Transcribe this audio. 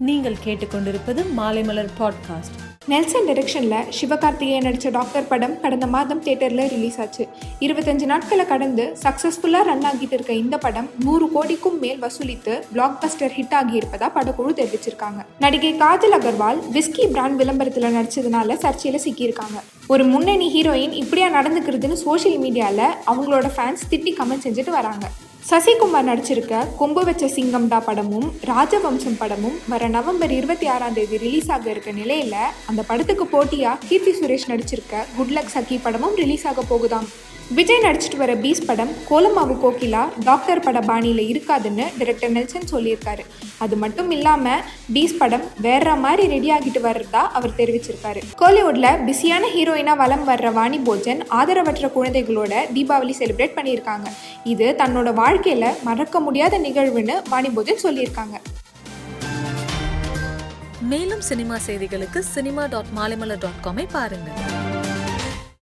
நீங்கள் கேட்டுக்கொண்டிருப்பது Maalaimalar podcast Nelson டைரக்ஷனில் சிவகார்த்திகேயன் நடித்த டாக்டர் படம் கடந்த மாதம் தேட்டரில் ரிலீஸ் ஆச்சு. இருபத்தஞ்சு நாட்களை கடந்து சக்ஸஸ்ஃபுல்லாக ரன் ஆகிட்டு இருக்க இந்த படம் நூறு கோடிக்கும் மேல் வசூலித்து பிளாக் பஸ்டர் ஹிட் ஆகியிருப்பதா படக்குழு தெரிவிச்சிருக்காங்க. நடிகை காஜல் அகர்வால் விஸ்கி பிராண்ட் விளம்பரத்தில் நடிச்சதுனால சர்ச்சையில் சிக்கியிருக்காங்க. ஒரு முன்னணி ஹீரோயின் இப்படியா நடந்துக்கிறதுன்னு சோஷியல் மீடியாவில் அவங்களோட ஃபேன்ஸ் திட்டி கமெண்ட் செஞ்சுட்டு வராங்க. சசிகுமார் நடிச்சிருக்க கொம்பு வச்ச சிங்கம்டா படமும் ராஜவம்சம் படமும் வர நவம்பர் இருபத்தி ஆறாம் தேதி ரிலீஸ் ஆக இருக்க நிலையில அந்த படத்துக்கு போட்டியா கீர்த்தி சுரேஷ் நடிச்சிருக்க குட்லக் சகி படமும் ரிலீஸ் ஆக போகுதாம். விஜய் நடிச்சிட்டு வர பீஸ் படம் கோலமாவு கோகிலா டாக்டர் பட பாணியில் இருக்காதுன்னு டிரெக்டர் நெல்சன் சொல்லியிருக்காரு. அது மட்டும் இல்லாமல் பீஸ் படம் வேற மாதிரி ரெடி ஆகிட்டு வர்றதா அவர் தெரிவிச்சிருக்காரு. கோலிவுட்ல பிஸியான ஹீரோயினாக வலம் வர்ற வாணி போஜன் ஆதரவற்ற குழந்தைகளோட தீபாவளி செலிப்ரேட் பண்ணியிருக்காங்க. இது தன்னோட வாழ்க்கையில் மறக்க முடியாத நிகழ்வுன்னு மணிபூஜன் சொல்லியிருக்காங்க. மேலும் சினிமா செய்திகளுக்கு சினிமா டாட் மாலைமலர் டாட் காமை பாருங்கள்.